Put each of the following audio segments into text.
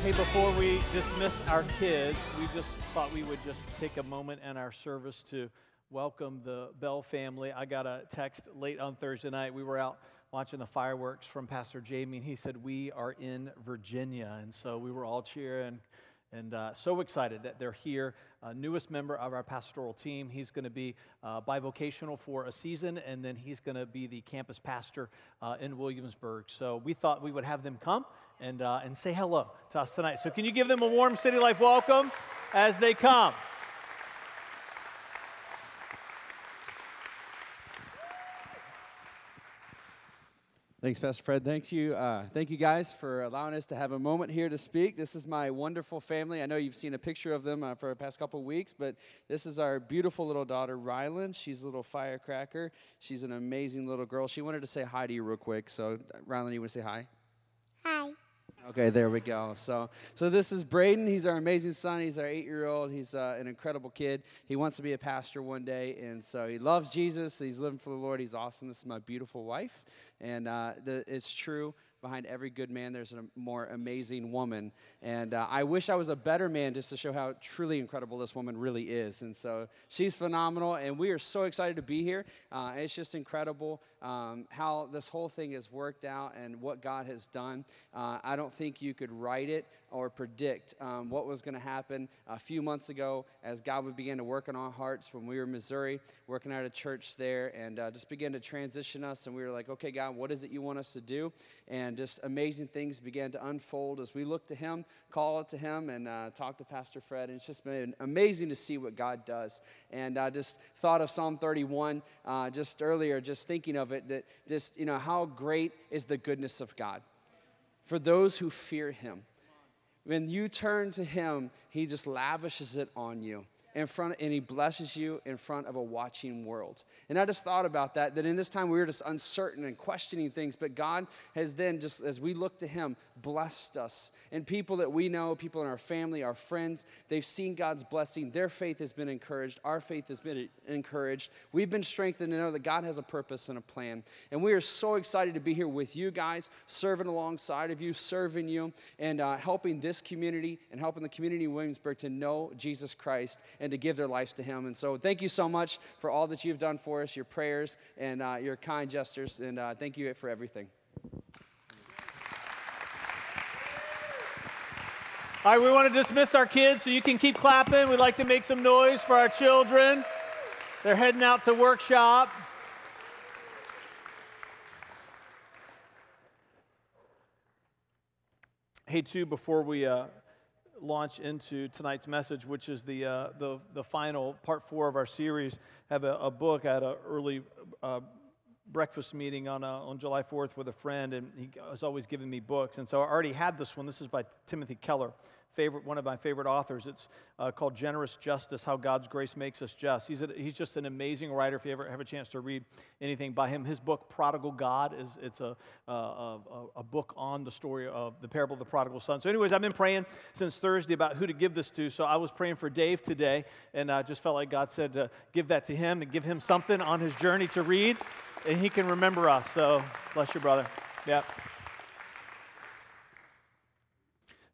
Hey, before we dismiss our kids, we just thought we would just take a moment in our service to welcome the Bell family. I got a text late on Thursday night. We were out watching the fireworks from Pastor Jamie, and he said, We are in Virginia. And so we were all cheering and uh, so excited that they're here. Uh, newest member of our pastoral team. He's going to be uh, bivocational for a season, and then he's going to be the campus pastor uh, in Williamsburg. So we thought we would have them come and, uh, and say hello to us tonight. So, can you give them a warm City Life welcome as they come? Thanks, Pastor Fred. Thanks you. Uh, thank you guys for allowing us to have a moment here to speak. This is my wonderful family. I know you've seen a picture of them uh, for the past couple weeks, but this is our beautiful little daughter, Rylan. She's a little firecracker. She's an amazing little girl. She wanted to say hi to you real quick. So, Rylan, you want to say hi? Hi. Okay, there we go. So, so this is Braden. He's our amazing son. He's our eight-year-old. He's uh, an incredible kid. He wants to be a pastor one day, and so he loves Jesus. He's living for the Lord. He's awesome. This is my beautiful wife, and uh, the, it's true behind every good man, there's a more amazing woman. And uh, I wish I was a better man just to show how truly incredible this woman really is. And so she's phenomenal, and we are so excited to be here. Uh, it's just incredible um, how this whole thing has worked out and what God has done. Uh, I don't think you could write it or predict um, what was going to happen a few months ago as God would begin to work in our hearts when we were in Missouri, working at a church there, and uh, just began to transition us. And we were like, okay, God, what is it you want us to do? And just amazing things began to unfold as we looked to Him, call it to Him, and uh, to Pastor Fred. And it's just been amazing to see what God does. And I just thought of Psalm 31 uh, just earlier, just thinking of it, that just, you know, how great is the goodness of God for those who fear Him. When you turn to Him, He just lavishes it on you in front and he blesses you in front of a watching world. And i just thought about that that in this time we were just uncertain and questioning things but god has then just as we look to him blessed us. And people that we know people in our family our friends they've seen god's blessing. Their faith has been encouraged. Our faith has been encouraged. We've been strengthened to know that god has a purpose and a plan. And we are so excited to be here with you guys serving alongside of you serving you and uh, helping this community and helping the community in williamsburg to know jesus christ and to give their lives to Him. And so, thank you so much for all that you've done for us, your prayers and uh, your kind gestures. And uh, thank you for everything. All right, we want to dismiss our kids so you can keep clapping. We'd like to make some noise for our children. They're heading out to workshop. Hey, too, before we uh, launch into tonight's message, which is the, uh, the, the final part four of our series. I have a, a book at an early uh, breakfast meeting on, uh, on July 4th with a friend, and he was always giving me books. And so I already had this one. This is by Timothy Keller favorite, one of my favorite authors. It's uh, called Generous Justice How God's Grace Makes Us Just. He's, a, he's just an amazing writer. If you ever have a chance to read anything by him, his book, Prodigal God, is it's a, a, a, a book on the story of the parable of the prodigal son. So, anyways, I've been praying since Thursday about who to give this to. So, I was praying for Dave today, and I just felt like God said to give that to him and give him something on his journey to read, and he can remember us. So, bless you, brother. Yeah.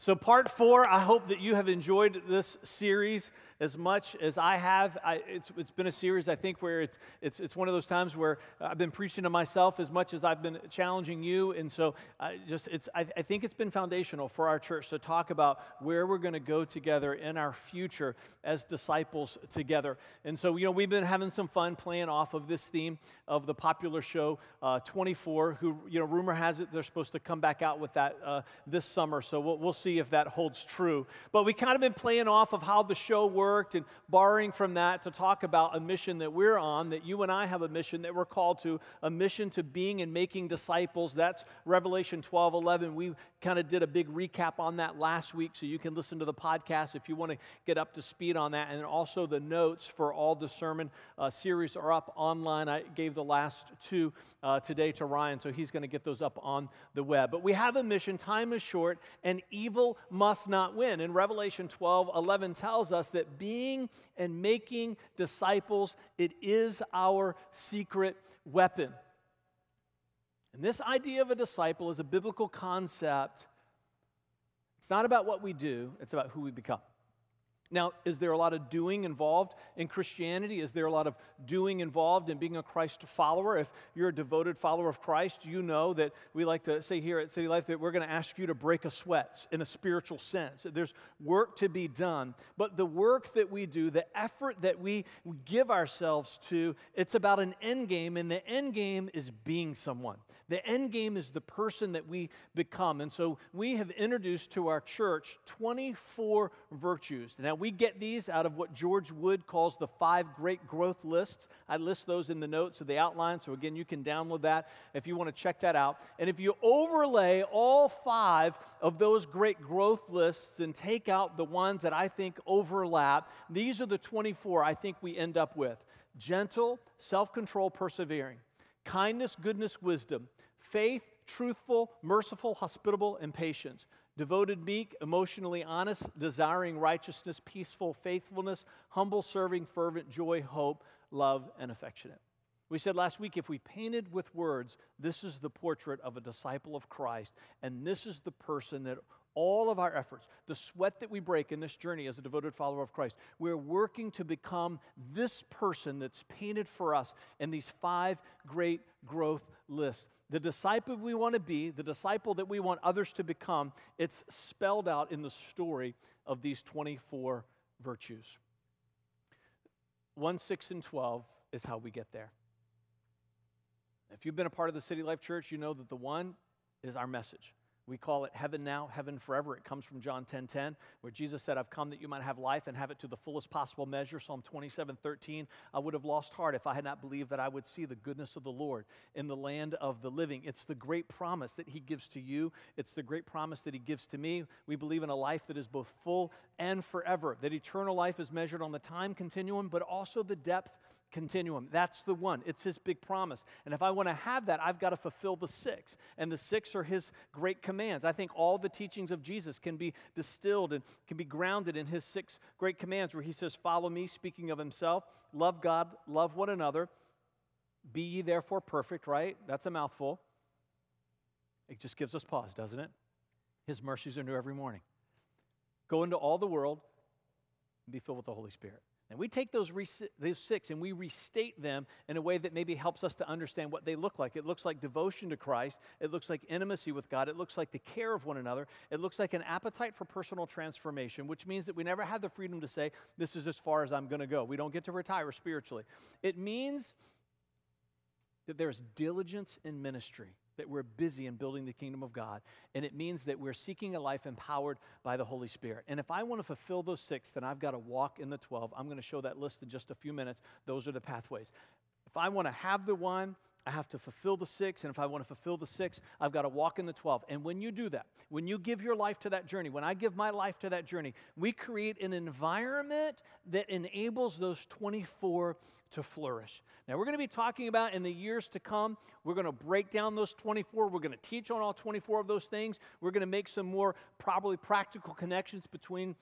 So, part four, I hope that you have enjoyed this series as much as I have. I, it's, it's been a series, I think, where it's, it's, it's one of those times where I've been preaching to myself as much as I've been challenging you. And so I just, it's, I, I think it's been foundational for our church to talk about where we're going to go together in our future as disciples together. And so, you know, we've been having some fun playing off of this theme of the popular show uh, 24, who, you know, rumor has it they're supposed to come back out with that uh, this summer. So we'll, we'll see if that holds true. But we kind of been playing off of how the show works worked and borrowing from that to talk about a mission that we're on, that you and I have a mission that we're called to, a mission to being and making disciples. That's Revelation 12 11. We kind of did a big recap on that last week, so you can listen to the podcast if you want to get up to speed on that. And also the notes for all the sermon uh, series are up online. I gave the last two uh, today to Ryan, so he's going to get those up on the web. But we have a mission, time is short, and evil must not win. And Revelation 12 11 tells us that being and making disciples, it is our secret weapon. And this idea of a disciple is a biblical concept. It's not about what we do, it's about who we become. Now, is there a lot of doing involved in Christianity? Is there a lot of doing involved in being a Christ follower? If you're a devoted follower of Christ, you know that we like to say here at City Life that we're going to ask you to break a sweat in a spiritual sense. There's work to be done. But the work that we do, the effort that we give ourselves to, it's about an end game, and the end game is being someone. The end game is the person that we become. And so we have introduced to our church 24 virtues. Now, we get these out of what George Wood calls the five great growth lists. I list those in the notes of the outline. So, again, you can download that if you want to check that out. And if you overlay all five of those great growth lists and take out the ones that I think overlap, these are the 24 I think we end up with gentle, self control, persevering kindness, goodness, wisdom, faith, truthful, merciful, hospitable, and patience, devoted, meek, emotionally honest, desiring righteousness, peaceful, faithfulness, humble, serving, fervent, joy, hope, love, and affectionate. We said last week if we painted with words, this is the portrait of a disciple of Christ, and this is the person that all of our efforts, the sweat that we break in this journey as a devoted follower of Christ, we're working to become this person that's painted for us in these five great growth lists. The disciple we want to be, the disciple that we want others to become, it's spelled out in the story of these 24 virtues. 1, 6, and 12 is how we get there. If you've been a part of the City Life Church, you know that the one is our message. We call it heaven now, heaven forever. It comes from John 10 10, where Jesus said, I've come that you might have life and have it to the fullest possible measure. Psalm 27 13, I would have lost heart if I had not believed that I would see the goodness of the Lord in the land of the living. It's the great promise that He gives to you, it's the great promise that He gives to me. We believe in a life that is both full and forever, that eternal life is measured on the time continuum, but also the depth continuum. That's the one. It's his big promise. And if I want to have that, I've got to fulfill the six. And the six are his great commands. I think all the teachings of Jesus can be distilled and can be grounded in his six great commands, where he says, Follow me, speaking of himself, love God, love one another, be ye therefore perfect, right? That's a mouthful. It just gives us pause, doesn't it? His mercies are new every morning. Go into all the world and be filled with the Holy Spirit. And we take those, those six and we restate them in a way that maybe helps us to understand what they look like. It looks like devotion to Christ. It looks like intimacy with God. It looks like the care of one another. It looks like an appetite for personal transformation, which means that we never have the freedom to say, This is as far as I'm going to go. We don't get to retire spiritually. It means that there's diligence in ministry that we're busy in building the kingdom of God. And it means that we're seeking a life empowered by the Holy Spirit. And if I want to fulfill those six, then I've got to walk in the 12. I'm going to show that list in just a few minutes. Those are the pathways. If I want to have the one, I have to fulfill the six. And if I want to fulfill the six, I've got to walk in the 12. And when you do that, when you give your life to that journey, when I give my life to that journey, we create an environment that enables those 24 to flourish. Now, we're going to be talking about in the years to come, we're going to break down those 24. We're going to teach on all 24 of those things. We're going to make some more probably practical connections between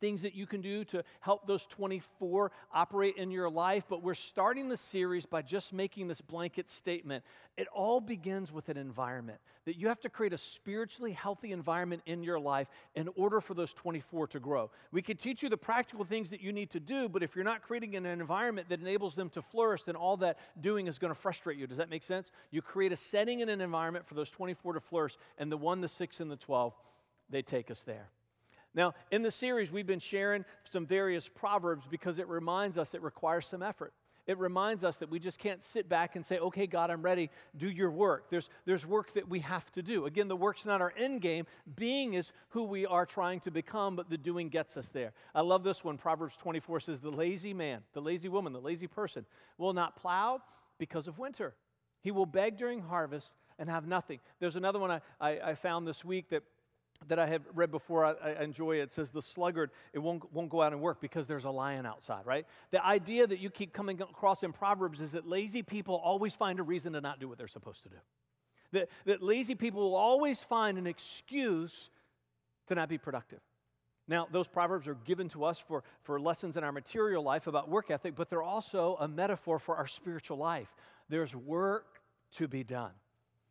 things that you can do to help those 24 operate in your life. But we're starting the series by just making this blanket statement. It all begins with an environment, that you have to create a spiritually healthy environment in your life in order for those 24 to grow. We could teach you the practical things that you need to do, but if you're not creating an environment that enables them to flourish, then all that doing is going to frustrate you. Does that make sense? You create a setting and an environment for those 24 to flourish, and the 1, the 6, and the 12, they take us there. Now, in the series, we've been sharing some various proverbs because it reminds us it requires some effort. It reminds us that we just can't sit back and say, okay, God, I'm ready, do your work. There's, there's work that we have to do. Again, the work's not our end game. Being is who we are trying to become, but the doing gets us there. I love this one. Proverbs 24 says, The lazy man, the lazy woman, the lazy person will not plow because of winter. He will beg during harvest and have nothing. There's another one I, I, I found this week that that I have read before, I, I, enjoy it. It says, The sluggard, it won't, won't go out and work because there's a lion outside, right? The idea that you keep coming across in Proverbs is that lazy people always find a reason to not do what they're supposed to do. That, that lazy people will always find an excuse to not be productive. Now, those proverbs are given to us for, for lessons in our material life about work ethic, but they're also a metaphor for our spiritual life. There's work to be done.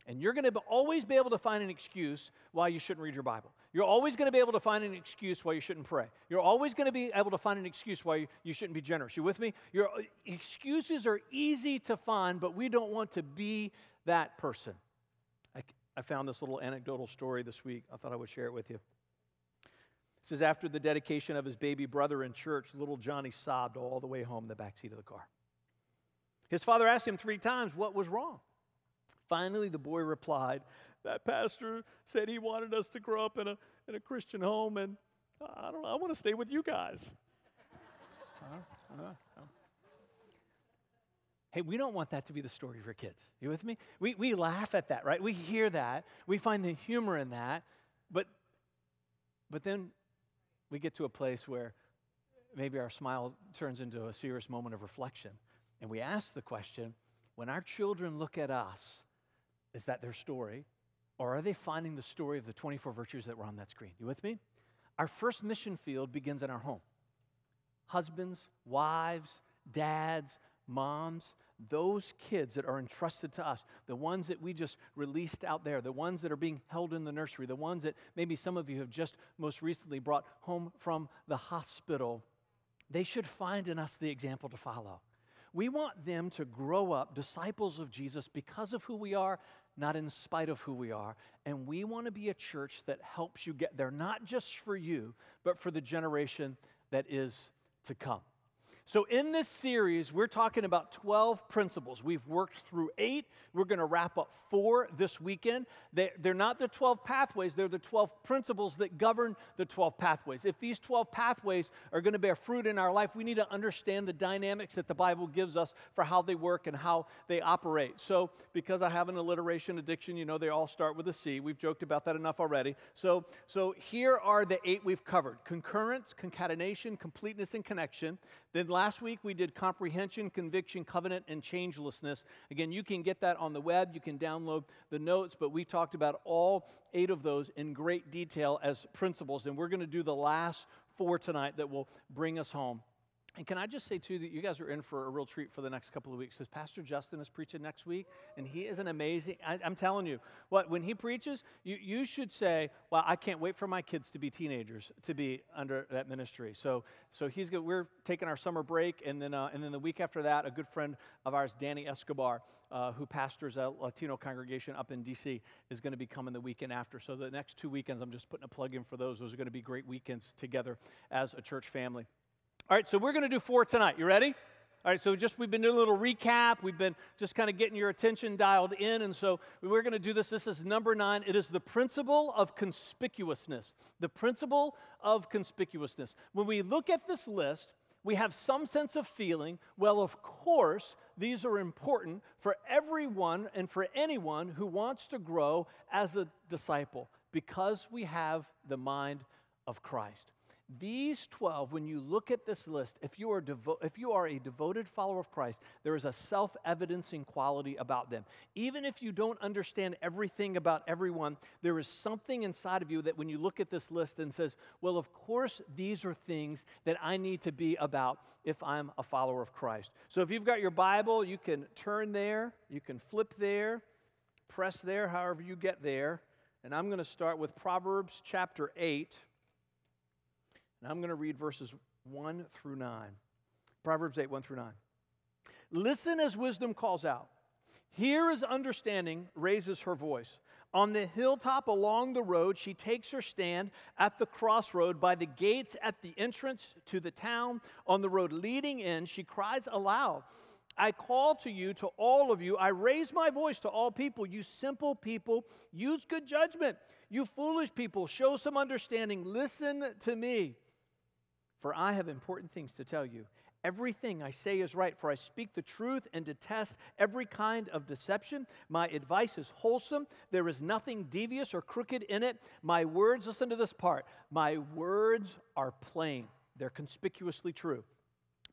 And you're going to always be able to find an excuse why you shouldn't read your Bible. You're always going to be able to find an excuse why you shouldn't pray. You're always going to be able to find an excuse why you shouldn't be generous. You with me? Your excuses are easy to find, but we don't want to be that person. I, I found this little anecdotal story this week. I thought I would share it with you. It says after the dedication of his baby brother in church, little Johnny sobbed all the way home in the back seat of the car. His father asked him three times what was wrong. Finally, the boy replied, That pastor said he wanted us to grow up in a, in a Christian home, and I don't know, I want to stay with you guys. Hey, we don't want that to be the story for kids. You with me? We, we laugh at that, right? We hear that. We find the humor in that. But, but then we get to a place where maybe our smile turns into a serious moment of reflection. And we ask the question when our children look at us, is that their story? Or are they finding the story of the 24 virtues that were on that screen? You with me? Our first mission field begins in our home. Husbands, wives, dads, moms, those kids that are entrusted to us, the ones that we just released out there, the ones that are being held in the nursery, the ones that maybe some of you have just most recently brought home from the hospital, they should find in us the example to follow. We want them to grow up disciples of Jesus because of who we are, not in spite of who we are. And we want to be a church that helps you get there, not just for you, but for the generation that is to come. So, in this series, we're talking about 12 principles. We've worked through eight. We're going to wrap up four this weekend. They, are not the 12 pathways, they're the 12 principles that govern the 12 pathways. If these 12 pathways are going to bear fruit in our life, we need to understand the dynamics that the Bible gives us for how they work and how they operate. So, because I have an alliteration addiction, you know, they all start with a C. We've joked about that enough already. So, so here are the eight we've covered concurrence, concatenation, completeness, and connection. Then last week we did comprehension, conviction, covenant, and changelessness. Again, you can get that on the web. You can download the notes, but we talked about all eight of those in great detail as principles. And we're going to do the last four tonight that will bring us home. And can I just say, too, that you guys are in for a real treat for the next couple of weeks because Pastor Justin is preaching next week, and he is an amazing. I, am telling you, what when he preaches, you, you should say, Well, I can't wait for my kids to be teenagers to be under that ministry. So, so he's. We're taking our summer break, and then, uh, and then the week after that, a good friend of ours, Danny Escobar, uh, who pastors a Latino congregation up in D.C., is going to be coming the weekend after. So the next two weekends, I'm just putting a plug in for those. Those are going to be great weekends together as a church family. All right, so we're going to do four tonight. You ready? All right, so just we've been doing a little recap. We've been just kind of getting your attention dialed in. And so we're going to do this. This is number nine. It is the principle of conspicuousness. The principle of conspicuousness. When we look at this list, we have some sense of feeling, well, of course, these are important for everyone and for anyone who wants to grow as a disciple because we have the mind of Christ. These 12, when you look at this list, if you are, devo- if you are a devoted follower of Christ, there is a self evidencing quality about them. Even if you don't understand everything about everyone, there is something inside of you that when you look at this list and says, well, of course, these are things that I need to be about if I'm a follower of Christ. So if you've got your Bible, you can turn there, you can flip there, press there, however you get there. And I'm going to start with Proverbs chapter 8. And I'm going to read verses 1 through 9. Proverbs 8, 1 through 9. Listen as wisdom calls out. Hear as understanding raises her voice. On the hilltop along the road, she takes her stand at the crossroad by the gates at the entrance to the town. On the road leading in, she cries aloud. I call to you, to all of you. I raise my voice to all people. You simple people, use good judgment. You foolish people, show some understanding. Listen to me. For I have important things to tell you. Everything I say is right, for I speak the truth and detest every kind of deception. My advice is wholesome. There is nothing devious or crooked in it. My words, listen to this part, my words are plain. They're conspicuously true.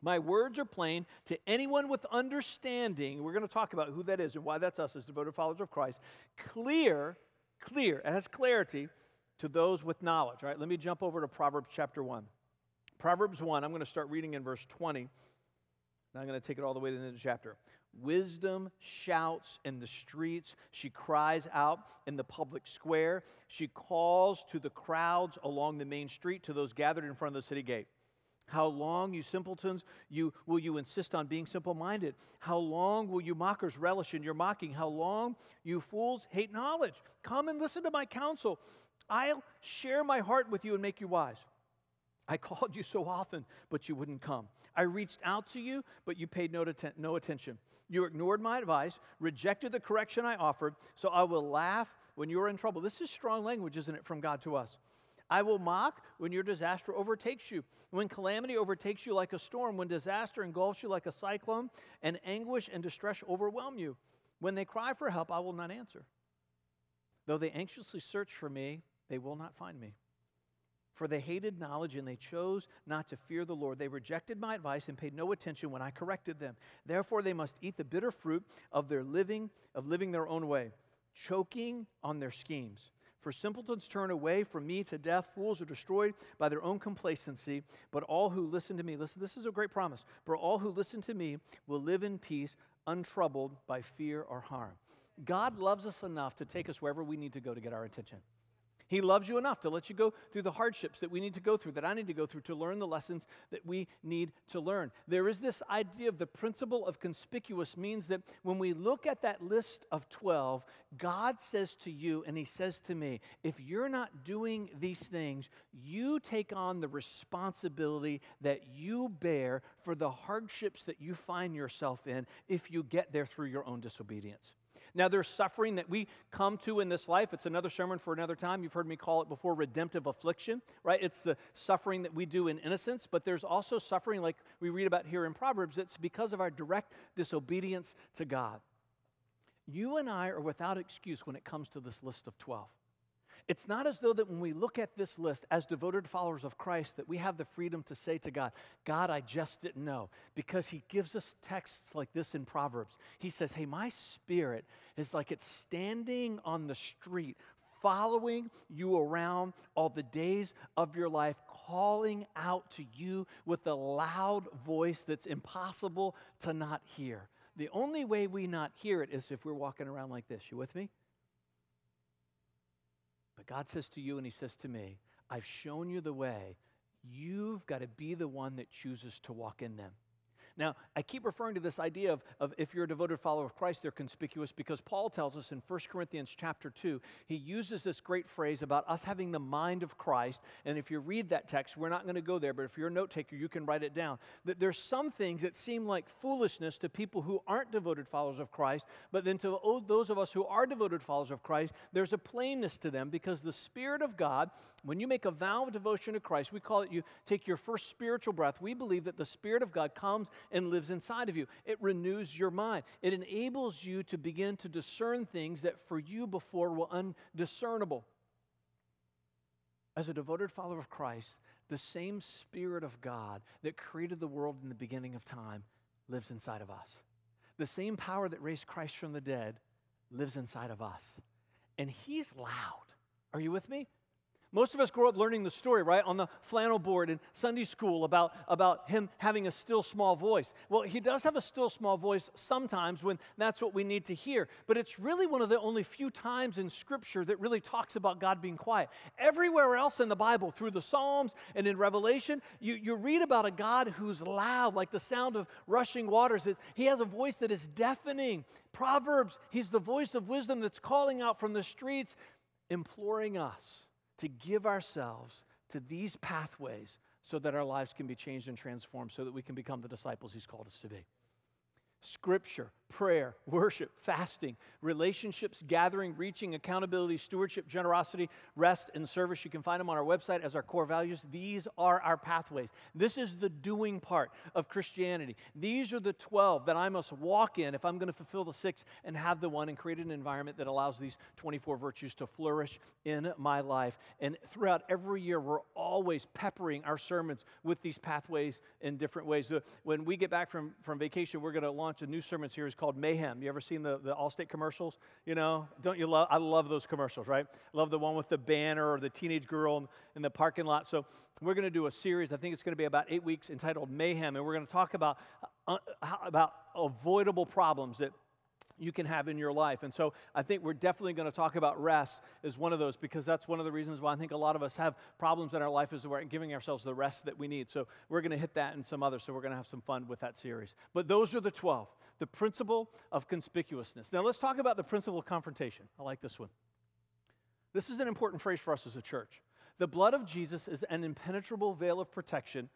My words are plain to anyone with understanding. We're going to talk about who that is and why that's us as devoted followers of Christ. Clear, clear, it has clarity to those with knowledge. All right, let me jump over to Proverbs chapter 1. Proverbs 1, I'm going to start reading in verse 20. And I'm going to take it all the way to the end of the chapter. Wisdom shouts in the streets. She cries out in the public square. She calls to the crowds along the main street, to those gathered in front of the city gate. How long, you simpletons, you, will you insist on being simple minded? How long will you mockers relish in your mocking? How long, you fools, hate knowledge? Come and listen to my counsel. I'll share my heart with you and make you wise. I called you so often, but you wouldn't come. I reached out to you, but you paid no, atten- no attention. You ignored my advice, rejected the correction I offered, so I will laugh when you are in trouble. This is strong language, isn't it, from God to us? I will mock when your disaster overtakes you, when calamity overtakes you like a storm, when disaster engulfs you like a cyclone, and anguish and distress overwhelm you. When they cry for help, I will not answer. Though they anxiously search for me, they will not find me. For they hated knowledge and they chose not to fear the Lord. They rejected my advice and paid no attention when I corrected them. Therefore, they must eat the bitter fruit of their living, of living their own way, choking on their schemes. For simpletons turn away from me to death. Fools are destroyed by their own complacency. But all who listen to me, listen, this is a great promise. For all who listen to me will live in peace, untroubled by fear or harm. God loves us enough to take us wherever we need to go to get our attention. He loves you enough to let you go through the hardships that we need to go through, that I need to go through to learn the lessons that we need to learn. There is this idea of the principle of conspicuousness that when we look at that list of 12, God says to you and He says to me, if you're not doing these things, you take on the responsibility that you bear for the hardships that you find yourself in if you get there through your own disobedience. Now, there's suffering that we come to in this life. It's another sermon for another time. You've heard me call it before redemptive affliction, right? It's the suffering that we do in innocence, but there's also suffering like we read about here in Proverbs. It's because of our direct disobedience to God. You and I are without excuse when it comes to this list of 12. It's not as though that when we look at this list as devoted followers of Christ that we have the freedom to say to God, God, I just didn't know. Because he gives us texts like this in Proverbs. He says, Hey, my spirit is like it's standing on the street, following you around all the days of your life, calling out to you with a loud voice that's impossible to not hear. The only way we not hear it is if we're walking around like this. You with me? But God says to you and He says to me, I've shown you the way. You've got to be the one that chooses to walk in them. Now, I keep referring to this idea of, of if you're a devoted follower of Christ, they're conspicuous because Paul tells us in 1 Corinthians chapter 2, he uses this great phrase about us having the mind of Christ. And if you read that text, we're not going to go there, but if you're a note taker, you can write it down. That there's some things that seem like foolishness to people who aren't devoted followers of Christ, but then to those of us who are devoted followers of Christ, there's a plainness to them because the Spirit of God, when you make a vow of devotion to Christ, we call it you take your first spiritual breath. We believe that the Spirit of God comes and lives inside of you. It renews your mind. It enables you to begin to discern things that for you before were undiscernible. As a devoted follower of Christ, the same Spirit of God that created the world in the beginning of time lives inside of us. The same power that raised Christ from the dead lives inside of us. And He's loud. Are you with me? Most of us grow up learning the story, right, on the flannel board in Sunday school about, about him having a still small voice. Well, he does have a still small voice sometimes when that's what we need to hear, but it's really one of the only few times in Scripture that really talks about God being quiet. Everywhere else in the Bible, through the Psalms and in Revelation, you, you read about a God who's loud, like the sound of rushing waters. He has a voice that is deafening. Proverbs, he's the voice of wisdom that's calling out from the streets, imploring us to give ourselves to these pathways so that our lives can be changed and transformed, so that we can become the disciples He's called us to be. Scripture, prayer, worship, fasting, relationships, gathering, reaching, accountability, stewardship, generosity, rest, and service. You can find them on our website as our core values. These are our pathways. This is the doing part of Christianity. These are the 12 that I must walk in if I'm going to fulfill the six and have the one and create an environment that allows these 24 virtues to flourish in my life. And throughout every year, we're always peppering our sermons with these pathways in different ways. When we get back from, from vacation, we're going to launch a new sermon series called Mayhem. You ever seen the, the Allstate commercials? You know, don't you love? I love those commercials, right? Love the one with the banner or the teenage girl in, in the parking lot. So we're going to do a series. I think it's going to be about eight weeks entitled Mayhem, and we're going to talk about uh, about avoidable problems that you can have in your life. And so I think we're definitely going to talk about rest as one of those because that's one of the reasons why I think a lot of us have problems in our life is we're giving ourselves the rest that we need. So we're going to hit that and some others. So we're going to have some fun with that series. But those are the 12. The principle of conspicuousness. Now let's talk about the principle of confrontation. I like this one. This is an important phrase for us as a church. The blood of Jesus is an impenetrable veil of protection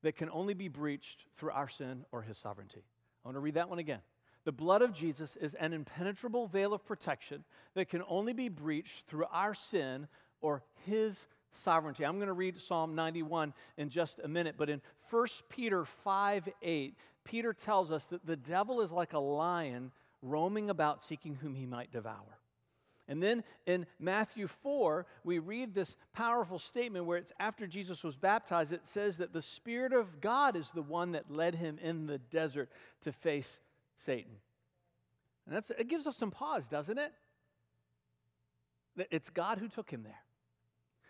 that can only be breached through our sin or his sovereignty. I want to read that one again. The blood of Jesus is an impenetrable veil of protection that can only be breached through our sin or his sovereignty. I'm going to read Psalm 91 in just a minute, but in 1 Peter 5 8, Peter tells us that the devil is like a lion roaming about seeking whom he might devour. And then in Matthew 4, we read this powerful statement where it's after Jesus was baptized, it says that the Spirit of God is the one that led him in the desert to face Satan. And that's, it gives us some pause, doesn't it? That it's God who took him there.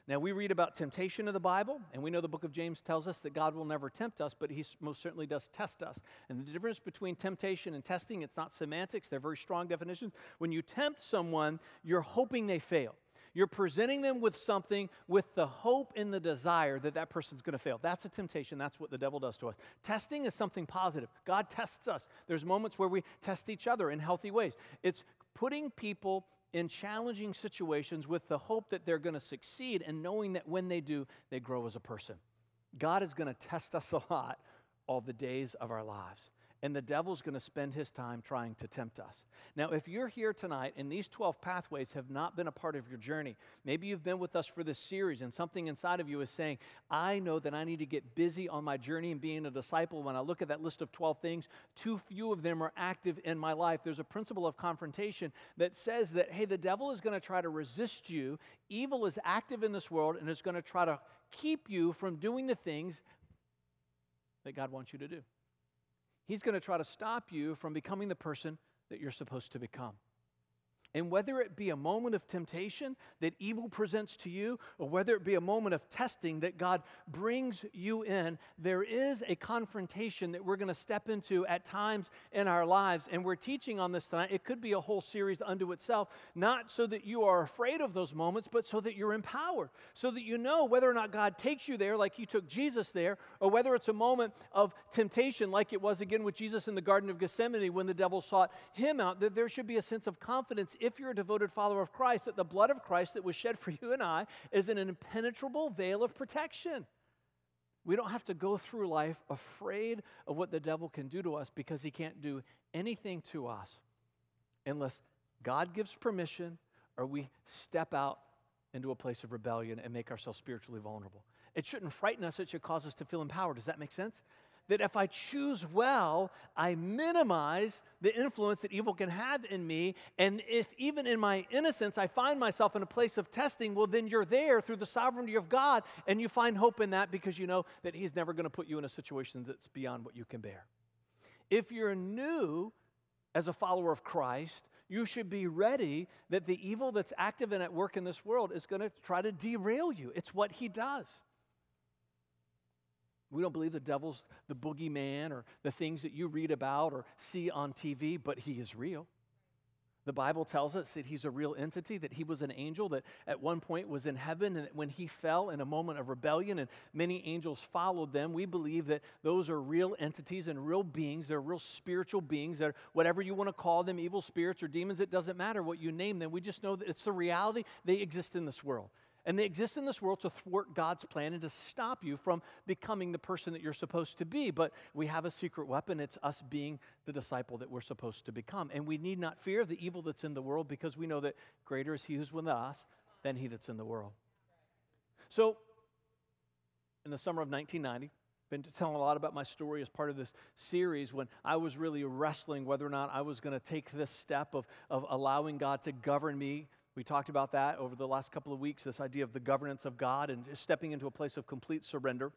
Now, we read about temptation in the Bible, and we know the book of James tells us that God will never tempt us, but he most certainly does test us. And the difference between temptation and testing, it's not semantics, they're very strong definitions. When you tempt someone, you're hoping they fail. You're presenting them with something with the hope and the desire that that person's going to fail. That's a temptation. That's what the devil does to us. Testing is something positive. God tests us. There's moments where we test each other in healthy ways. It's putting people in challenging situations with the hope that they're going to succeed and knowing that when they do, they grow as a person. God is going to test us a lot all the days of our lives and the devil's going to spend his time trying to tempt us. Now, if you're here tonight and these 12 pathways have not been a part of your journey, maybe you've been with us for this series and something inside of you is saying, I know that I need to get busy on my journey and being a disciple. When I look at that list of 12 things, too few of them are active in my life. There's a principle of confrontation that says that, hey, the devil is going to try to resist you. Evil is active in this world and is going to try to keep you from doing the things that God wants you to do. He's going to try to stop you from becoming the person that you're supposed to become. And whether it be a moment of temptation that evil presents to you, or whether it be a moment of testing that God brings you in, there is a confrontation that we're going to step into at times in our lives. And we're teaching on this tonight. It could be a whole series unto itself, not so that you are afraid of those moments, but so that you're empowered, so that you know whether or not God takes you there, like He took Jesus there, or whether it's a moment of temptation, like it was again with Jesus in the Garden of Gethsemane when the devil sought Him out, that there should be a sense of confidence if you're a devoted follower of Christ, that the blood of Christ that was shed for you and I is an impenetrable veil of protection. We don't have to go through life afraid of what the devil can do to us because he can't do anything to us unless God gives permission or we step out into a place of rebellion and make ourselves spiritually vulnerable. It shouldn't frighten us, it should cause us to feel empowered. Does that make sense? That if I choose well, I minimize the influence that evil can have in me. And if even in my innocence I find myself in a place of testing, well, then you're there through the sovereignty of God and you find hope in that because you know that He's never going to put you in a situation that's beyond what you can bear. If you're new as a follower of Christ, you should be ready that the evil that's active and at work in this world is going to try to derail you. It's what he does. We don't believe the devil's the boogeyman or the things that you read about or see on TV, but he is real. The Bible tells us that he's a real entity, that he was an angel that at one point was in heaven, and when he fell in a moment of rebellion and many angels followed them, we believe that those are real entities and real beings. They're real spiritual beings. They're whatever you want to call them, evil spirits or demons, it doesn't matter what you name them. We just know that it's the reality. They exist in this world. And they exist in this world to thwart God's plan and to stop you from becoming the person that you're supposed to be. But we have a secret weapon. It's us being the disciple that we're supposed to become. And we need not fear the evil that's in the world because we know that greater is he who's with us than he that's in the world. So, in the summer of 1990, been telling a lot about my story as part of this series when I was really wrestling whether or not I was going to take this step of, of allowing God to govern me we talked about that over the last couple of weeks this idea of the governance of God and stepping into a place of complete surrender.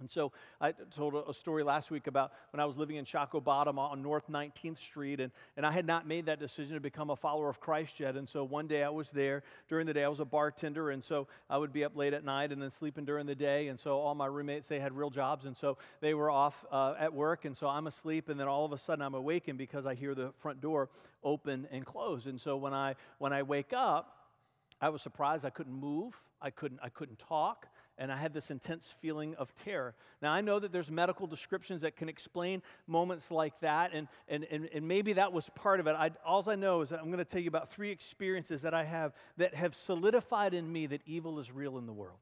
And so I told a story last week about when I was living in Shockoe Bottom on North 19th Street, and, and I had not made that decision to become a follower of Christ yet. And so one day I was there. During the day, I was a bartender, and so I would be up late at night and then sleeping during the day. And so all my roommates, they had real jobs, and so they were off uh, at work, and so I'm asleep, and then all of a sudden I'm awakened because I hear the front door open and close. And so when I, when I wake up, I was surprised I couldn't move, I couldn't, I couldn't talk and I had this intense feeling of terror. Now, I know that there's medical descriptions that can explain moments like that, and, and, and, and maybe that was part of it. I, all I know is that I'm going to tell you about three experiences that I have that have solidified in me that evil is real in the world.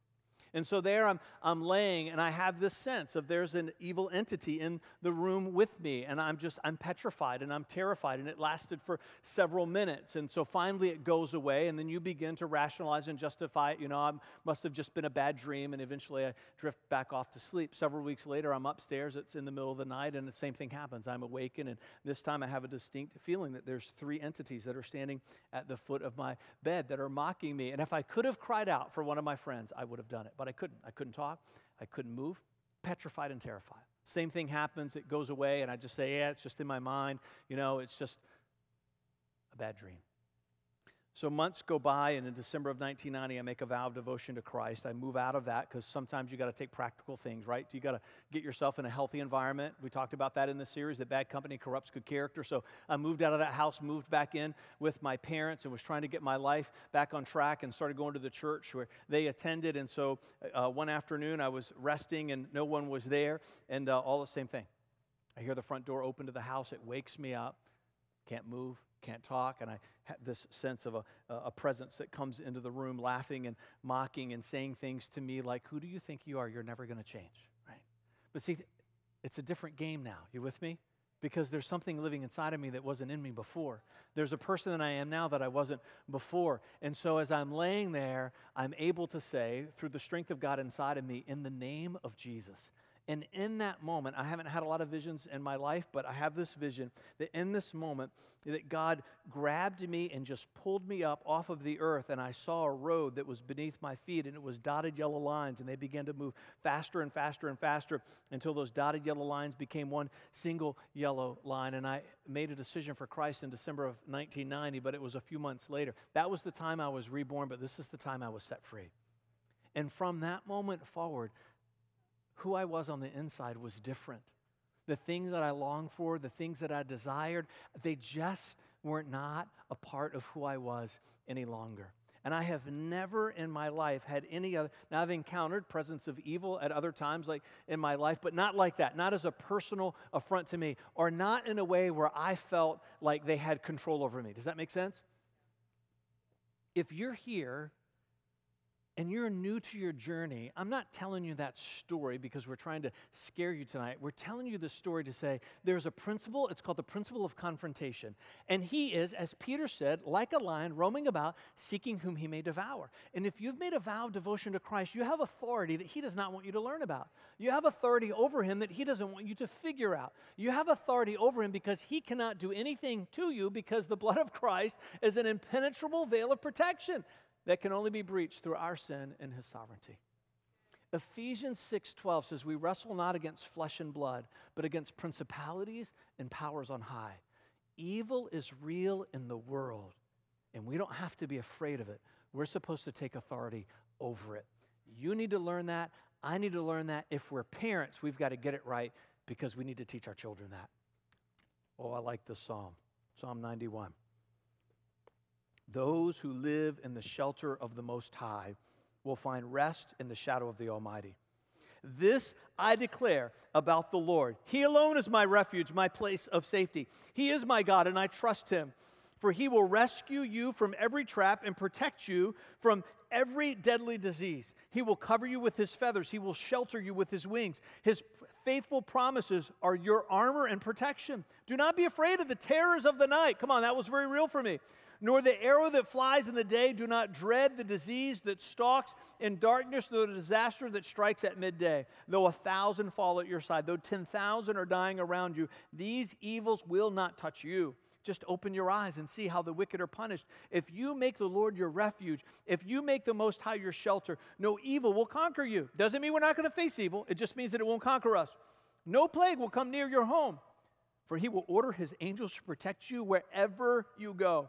And so there I'm, I'm laying and I have this sense of there's an evil entity in the room with me. And I'm just, I'm petrified and I'm terrified. And it lasted for several minutes. And so finally it goes away. And then you begin to rationalize and justify it. You know, I must have just been a bad dream. And eventually I drift back off to sleep. Several weeks later, I'm upstairs. It's in the middle of the night. And the same thing happens. I'm awakened. And this time I have a distinct feeling that there's three entities that are standing at the foot of my bed that are mocking me. And if I could have cried out for one of my friends, I would have done it but I couldn't. I couldn't talk, I couldn't move, petrified and terrified. Same thing happens, it goes away, and I just say, yeah, it's just in my mind. You know, it's just a bad dream. So months go by, and in December of 1990, I make a vow of devotion to Christ. I move out of that because sometimes you got to take practical things, right? You got to get yourself in a healthy environment. We talked about that in the series that bad company corrupts good character. So I moved out of that house, moved back in with my parents, and was trying to get my life back on track and started going to the church where they attended. And so uh, one afternoon, I was resting, and no one was there, and uh, all the same thing. I hear the front door open to the house. It wakes me up. Can't move, can't talk, and I have this sense of a, a presence that comes into the room laughing and mocking and saying things to me like, Who do you think you are? You're never going to change, right? But see, it's a different game now. You with me? Because there's something living inside of me that wasn't in me before. There's a person that I am now that I wasn't before. And so as I'm laying there, I'm able to say, through the strength of God inside of me, in the name of Jesus, and in that moment, I haven't had a lot of visions in my life, but I have this vision that in this moment, that God grabbed me and just pulled me up off of the earth, and I saw a road that was beneath my feet, and it was dotted yellow lines, and they began to move faster and faster and faster until those dotted yellow lines became one single yellow line. And I made a decision for Christ in December of 1990, but it was a few months later. That was the time I was reborn, but this is the time I was set free. And from that moment forward, who I was on the inside was different. The things that I longed for, the things that I desired, they just were not a part of who I was any longer. And I have never in my life had any other. Now, I've encountered presence of evil at other times, like in my life, but not like that, not as a personal affront to me, or not in a way where I felt like they had control over me. Does that make sense? If you're here and you're new to your journey, I'm not telling you that story because we're trying to scare you tonight. We're telling you the story to say there's a principle, it's called the principle of confrontation. And he is, as Peter said, like a lion roaming about, seeking whom he may devour. And if you've made a vow of devotion to Christ, you have authority that he does not want you to learn about. You have authority over him that he doesn't want you to figure out. You have authority over him because he cannot do anything to you because the blood of Christ is an impenetrable veil of protection that can only be breached through our sin and his sovereignty. Ephesians 6:12 says we wrestle not against flesh and blood, but against principalities and powers on high. Evil is real in the world, and we don't have to be afraid of it. We're supposed to take authority over it. You need to learn that. I need to learn that. If we're parents, we've got to get it right because we need to teach our children that. Oh, I like this psalm. Psalm 91. Those who live in the shelter of the Most High will find rest in the shadow of the Almighty. This I declare about the Lord. He alone is my refuge, my place of safety. He is my God, and I trust him. For he will rescue you from every trap and protect you from every deadly disease. He will cover you with his feathers, he will shelter you with his wings. His faithful promises are your armor and protection. Do not be afraid of the terrors of the night. Come on, that was very real for me nor the arrow that flies in the day. Do not dread the disease that stalks in darkness, nor the disaster that strikes at midday. Though a thousand fall at your side, though 10,000 are dying around you, these evils will not touch you. just open your eyes and see how the wicked are punished. If you make the Lord your refuge, if you make the Most High your shelter, no evil will conquer you. Doesn't mean we're not going to face evil, it just means that it won't conquer us. No plague will come near your home, for he will order his angels to protect you wherever you go.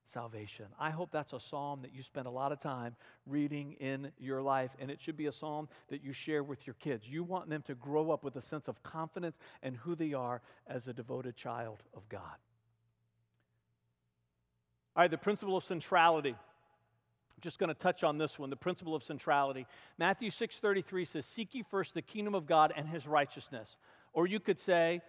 salvation. I hope that's a psalm that you spend a lot of time reading in your life, and it should be a psalm that you share with your kids. You want them to grow up with a sense of confidence and who they are as a devoted child of God. All right, the principle of centrality. I'm just going to touch on this one, the principle of centrality. Matthew 6:33 says, "Seek ye first the kingdom of God and his righteousness." Or you could say,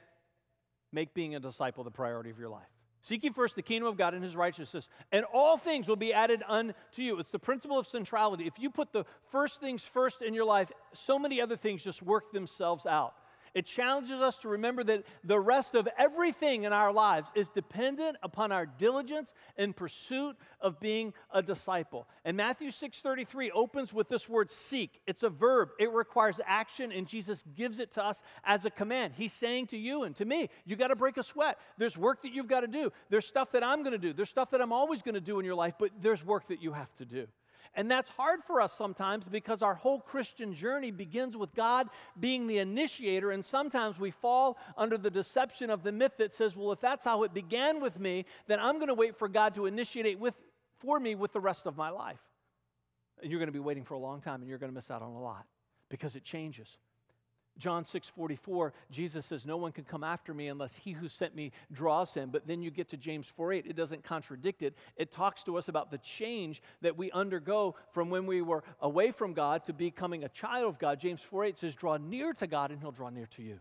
make being a disciple the priority of your life. Seek ye first the kingdom of God and his righteousness, and all things will be added unto you. It's the principle of centrality. If you put the first things first in your life, so many other things just work themselves out. It challenges us to remember that the rest of everything in our lives is dependent upon our diligence in pursuit of being a disciple. And Matthew 6:33 opens with this word seek. It's a verb. It requires action and Jesus gives it to us as a command. He's saying to you and to me, you got to break a sweat. There's work that you've got to do. There's stuff that I'm going to do. There's stuff that I'm always going to do in your life, but there's work that you have to do. And that's hard for us sometimes because our whole Christian journey begins with God being the initiator. And sometimes we fall under the deception of the myth that says, well, if that's how it began with me, then I'm going to wait for God to initiate with, for me with the rest of my life. And you're going to be waiting for a long time and you're going to miss out on a lot because it changes. John 6 44, Jesus says, No one can come after me unless he who sent me draws him. But then you get to James 4 8, it doesn't contradict it. It talks to us about the change that we undergo from when we were away from God to becoming a child of God. James 4 8 says, Draw near to God and he'll draw near to you.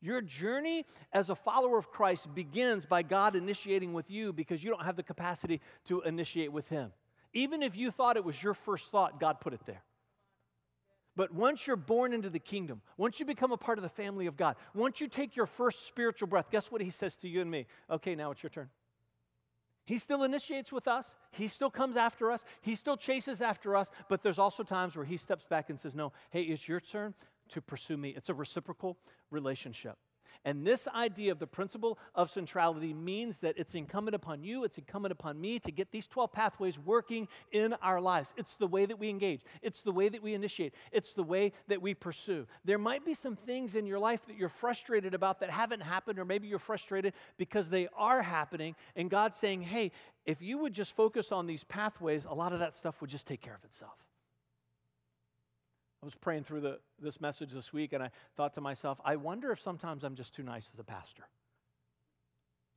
Your journey as a follower of Christ begins by God initiating with you because you don't have the capacity to initiate with him. Even if you thought it was your first thought, God put it there. But once you're born into the kingdom, once you become a part of the family of God, once you take your first spiritual breath, guess what he says to you and me? Okay, now it's your turn. He still initiates with us. He still comes after us. He still chases after us. But there's also times where he steps back and says, No, hey, it's your turn to pursue me. It's a reciprocal relationship. And this idea of the principle of centrality means that it's incumbent upon you, it's incumbent upon me to get these 12 pathways working in our lives. It's the way that we engage, it's the way that we initiate, it's the way that we pursue. There might be some things in your life that you're frustrated about that haven't happened, or maybe you're frustrated because they are happening. And God's saying, hey, if you would just focus on these pathways, a lot of that stuff would just take care of itself. I was praying through the, this message this week and I thought to myself, I wonder if sometimes I'm just too nice as a pastor.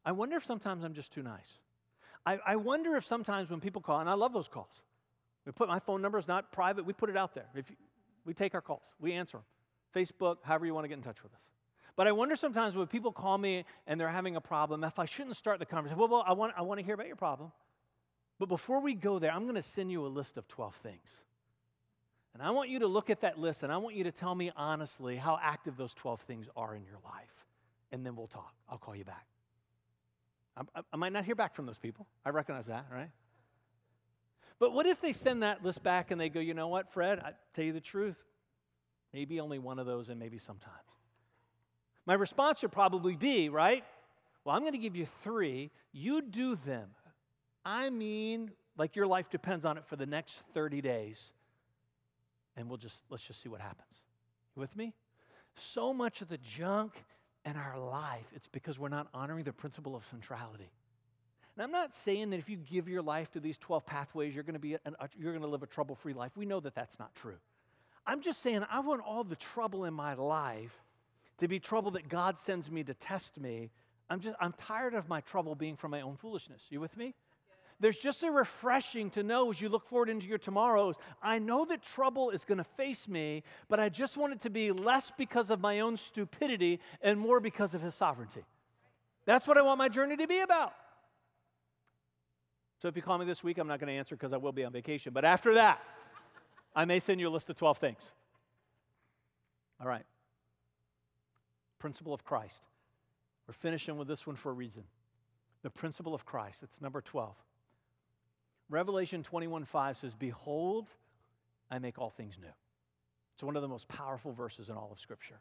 I wonder if sometimes I'm just too nice. I, I wonder if sometimes when people call, and I love those calls, we put my phone number is not private, we put it out there. If you, we take our calls, we answer them. Facebook, however you want to get in touch with us. But I wonder sometimes when people call me and they're having a problem, if I shouldn't start the conversation. Well, well I, want, I want to hear about your problem. But before we go there, I'm going to send you a list of 12 things. And I want you to look at that list and I want you to tell me honestly how active those 12 things are in your life. And then we'll talk. I'll call you back. I, I might not hear back from those people. I recognize that, right? But what if they send that list back and they go, you know what, Fred, I tell you the truth, maybe only one of those and maybe sometimes. My response would probably be, right? Well, I'm going to give you three. You do them. I mean, like your life depends on it for the next 30 days and we'll just let's just see what happens. You with me? So much of the junk in our life, it's because we're not honoring the principle of centrality. And I'm not saying that if you give your life to these 12 pathways, you're going to be an, you're going to live a trouble-free life. We know that that's not true. I'm just saying I want all the trouble in my life to be trouble that God sends me to test me. I'm just I'm tired of my trouble being from my own foolishness. You with me? There's just a refreshing to know as you look forward into your tomorrows. I know that trouble is going to face me, but I just want it to be less because of my own stupidity and more because of His sovereignty. That's what I want my journey to be about. So if you call me this week, I'm not going to answer because I will be on vacation. But after that, I may send you a list of 12 things. All right. Principle of Christ. We're finishing with this one for a reason. The principle of Christ. It's number 12. Revelation 21 5 says, Behold, I make all things new. It's one of the most powerful verses in all of Scripture.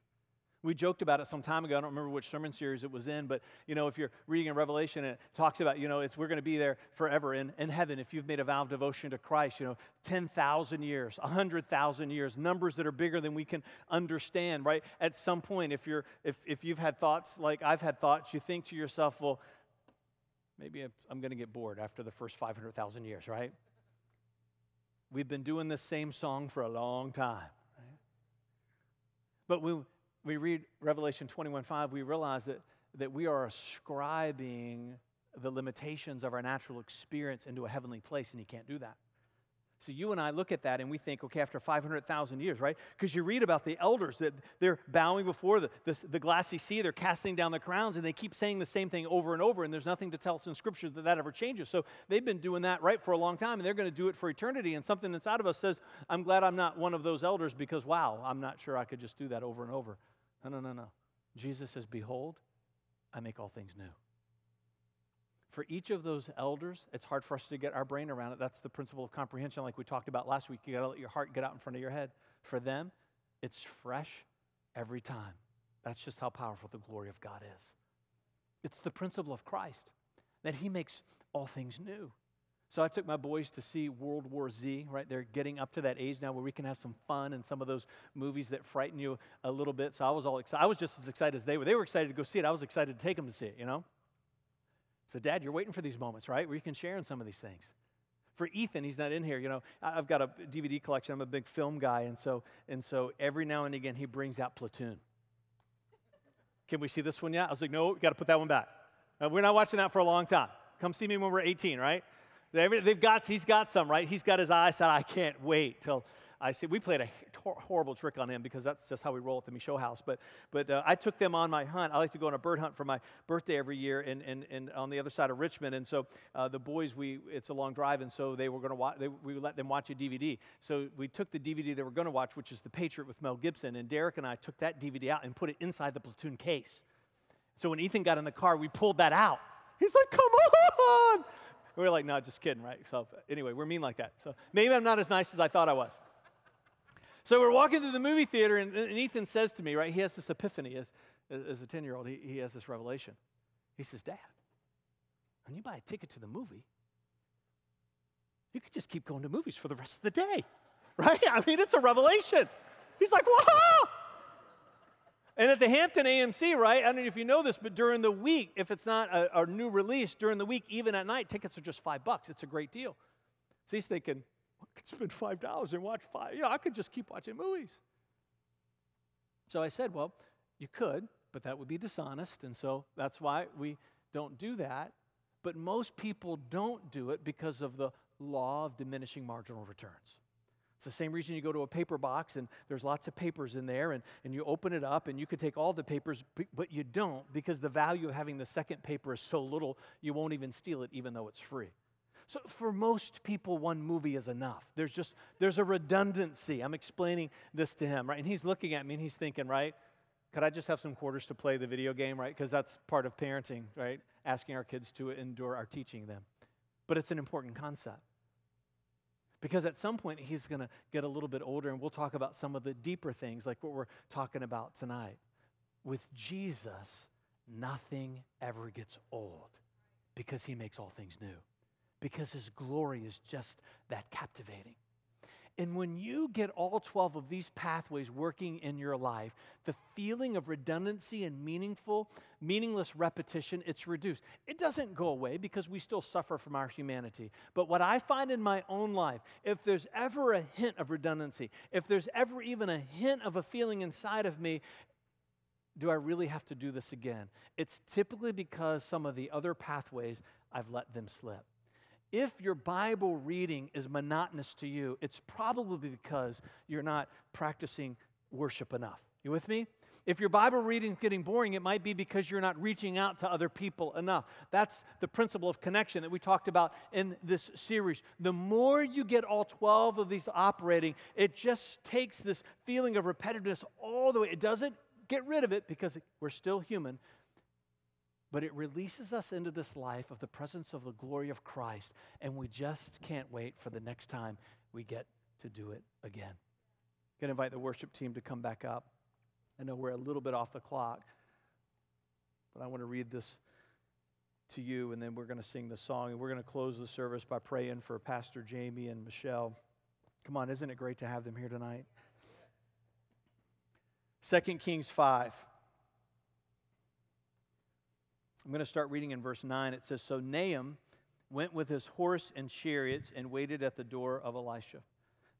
We joked about it some time ago. I don't remember which sermon series it was in, but you know, if you're reading in Revelation and it talks about, you know, it's we're going to be there forever in, in heaven if you've made a vow of devotion to Christ, you know, 10,000 years, 100,000 years, numbers that are bigger than we can understand, right? At some point, if you're if if you've had thoughts like I've had thoughts, you think to yourself, well, maybe I'm going to get bored after the first 500,000 years, right? We've been doing this same song for a long time. Right? But we we read Revelation 21:5, we realize that, that we are ascribing the limitations of our natural experience into a heavenly place, and He can't do that. So you and I look at that and we think, okay, after 500,000 years, right? Because you read about the elders that they're bowing before the, the, the, glassy sea, they're casting down the crowns, and they keep saying the same thing over and over, and there's nothing to tell us in Scripture that that ever changes. So they've been doing that, right, for a long time, and they're going to do it for eternity. And something inside of us says, I'm glad I'm not one of those elders because, wow, I'm not sure I could just do that over and over. No, no, no, no. Jesus says, Behold, I make all things new. For each of those elders, it's hard for us to get our brain around it. That's the principle of comprehension, like we talked about last week. You got to let your heart get out in front of your head. For them, it's fresh every time. That's just how powerful the glory of God is. It's the principle of Christ that He makes all things new. So I took my boys to see World War Z, right? They're getting up to that age now where we can have some fun and some of those movies that frighten you a little bit. So I was all excited. I was just as excited as they were. They were excited to go see it. I was excited to take them to see it, you know? So, Dad, you're waiting for these moments, right? Where you can share in some of these things. For Ethan, he's not in here. You know, I've got a DVD collection. I'm a big film guy, and so and so every now and again he brings out Platoon. Can we see this one yet? I was like, no, we got to put that one back. Uh, we're not watching that for a long time. Come see me when we're 18, right? They've got, he's got some, right? He's got his eyes set. I can't wait till I see. We played a horrible trick on him because that's just how we roll at the Michaud house. But, but uh, I took them on my hunt. I like to go on a bird hunt for my birthday every year and, and, and on the other side of Richmond. And so uh, the boys, we, it's a long drive, and so they were going to watch, they, we let them watch a DVD. So we took the DVD they were going to watch, which is The Patriot with Mel Gibson. And Derek and I took that DVD out and put it inside the platoon case. So when Ethan got in the car, we pulled that out. He's like, come on. We are like, no, just kidding, right? So anyway, we're mean like that. So maybe I'm not as nice as I thought I was. So we're walking through the movie theater, and, and Ethan says to me, right, he has this epiphany as, as a 10 year old, he, he has this revelation. He says, Dad, when you buy a ticket to the movie, you could just keep going to movies for the rest of the day, right? I mean, it's a revelation. He's like, whoa! And at the Hampton AMC, right? I don't know if you know this, but during the week, if it's not a, a, new release, during the week, even at night, tickets are just five bucks. It's a great deal. So he's thinking, could spend five dollars and watch five. You know, I could just keep watching movies. So I said, well, you could, but that would be dishonest, and so that's why we don't do that. But most people don't do it because of the law of diminishing marginal returns. It's the same reason you go to a paper box and there's lots of papers in there, and, and you open it up and you could take all the papers, but you don't because the value of having the second paper is so little, you won't even steal it even though it's free. So for most people, one movie is enough. There's just, there's a redundancy. I'm explaining this to him, right? And he's looking at me and he's thinking, right? Could I just have some quarters to play the video game, right? Because that's part of parenting, right? Asking our kids to endure our teaching them. But it's an important concept. Because at some point, he's going to get a little bit older, and we'll talk about some of the deeper things like what we're talking about tonight. With Jesus, nothing ever gets old because he makes all things new, because his glory is just that captivating. And when you get all 12 of these pathways working in your life, the feeling of redundancy and meaningful, meaningless repetition, it's reduced. It doesn't go away because we still suffer from our humanity. But what I find in my own life, if there's ever a hint of redundancy, if there's ever even a hint of a feeling inside of me, do I really have to do this again? It's typically because some of the other pathways, I've let them slip. If your Bible reading is monotonous to you, it's probably because you're not practicing worship enough. You with me? If your Bible reading is getting boring, it might be because you're not reaching out to other people enough. That's the principle of connection that we talked about in this series. The more you get all 12 of these operating, it just takes this feeling of repetitiveness all the way. It doesn't get rid of it because we're still human, but it releases us into this life of the presence of the glory of Christ, and we just can't wait for the next time we get to do it again. I'm going to invite the worship team to come back up. I know we're a little bit off the clock, but I want to read this to you, and then we're going to sing the song, and we're going to close the service by praying for Pastor Jamie and Michelle. Come on, isn't it great to have them here tonight? 2 Kings 5. I'm going to start reading in verse 9. It says So Naaman went with his horse and chariots and waited at the door of Elisha.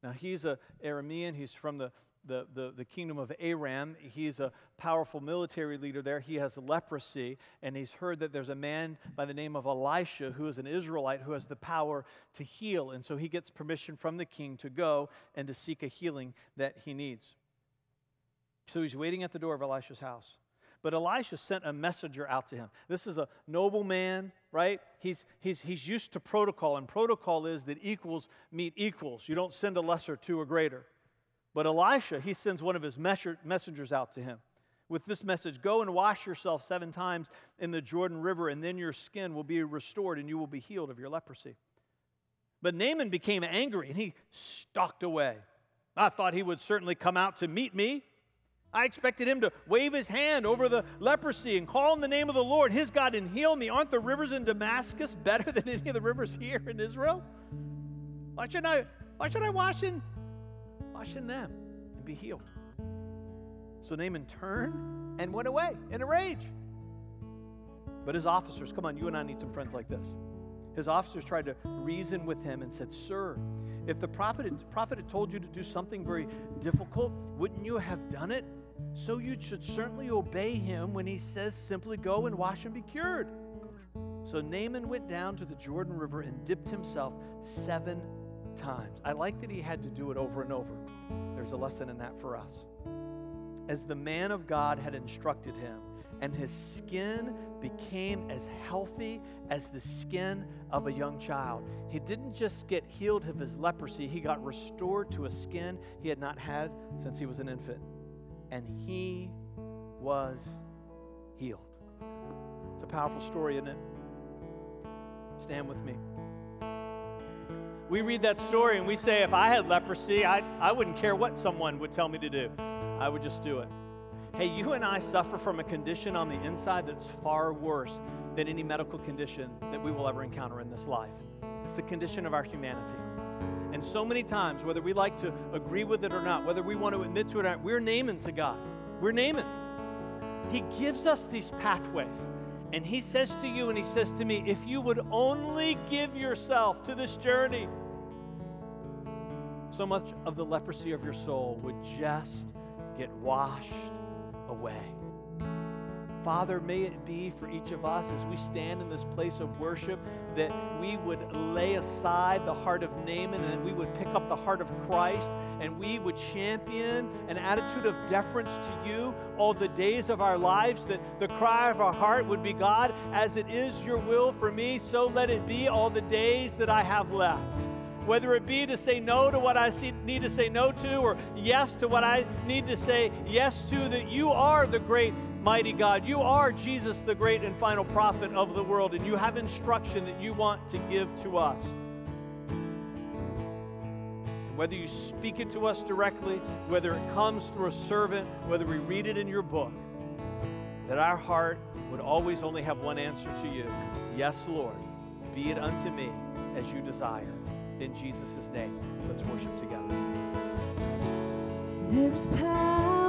Now, he's a Aramean. He's from the, the, the, the, kingdom of Aram. He's a powerful military leader there. He has leprosy, and he's heard that there's a man by the name of Elisha who is an Israelite who has the power to heal. And so he gets permission from the king to go and to seek a healing that he needs. So he's waiting at the door of Elisha's house. But Elisha sent a messenger out to him. This is a noble man, right? He's, he's, he's used to protocol, and protocol is that equals meet equals. You don't send a lesser to a greater. But Elisha, he sends one of his messengers out to him with this message Go and wash yourself seven times in the Jordan River, and then your skin will be restored and you will be healed of your leprosy. But Naaman became angry and he stalked away. I thought he would certainly come out to meet me. I expected him to wave his hand over the leprosy and call in the name of the Lord, his God, and heal me. Aren't the rivers in Damascus better than any of the rivers here in Israel? Why should I, why should I wash in, wash in them and be healed? So Naaman turned and went away in a rage. But his officers, come on, you and I need some friends like this. His officers tried to reason with him and said, Sir, if the prophet had, prophet had told you to do something very difficult, wouldn't you have done it? So you should certainly obey him when he says simply go and wash and be cured. So Naaman went down to the Jordan River and dipped himself seven times. I like that he had to do it over and over. There's a lesson in that for us. As the man of God had instructed him, and his skin became as healthy as the skin of a young child. He didn't just get healed of his leprosy, he got restored to a skin he had not had since he was an infant. And he was healed. It's a powerful story, isn't it? Stand with me. We read that story and we say, if I had leprosy, I, I wouldn't care what someone would tell me to do. I would just do it. Hey, you and I suffer from a condition on the inside that's far worse than any medical condition that we will ever encounter in this life. It's the condition of our humanity. And so many times, whether we like to agree with it or not, whether we want to admit to it or not, we're Naaman to God. We're Naaman. He gives us these pathways. And He says to you and He says to me, if you would only give yourself to this journey, so much of the leprosy of your soul would just get washed away. Father, may it be for each of us as we stand in this place of worship that we would lay aside the heart of Naaman and we would pick up the heart of Christ and we would champion an attitude of deference to you all the days of our lives, that the cry of our heart would be, God, as it is your will for me, so let it be all the days that I have left. Whether it be to say no to what I need to say no to or yes to what I need to say yes to, that you are the great, mighty God. You are Jesus, the great and final prophet of the world, and you have instruction that you want to give to us. Whether you speak it to us directly, whether it comes through a servant, whether we read it in your book, that our heart would always only have one answer to you Yes, Lord, be it unto me as you desire in Jesus' name. Let's worship together. There's power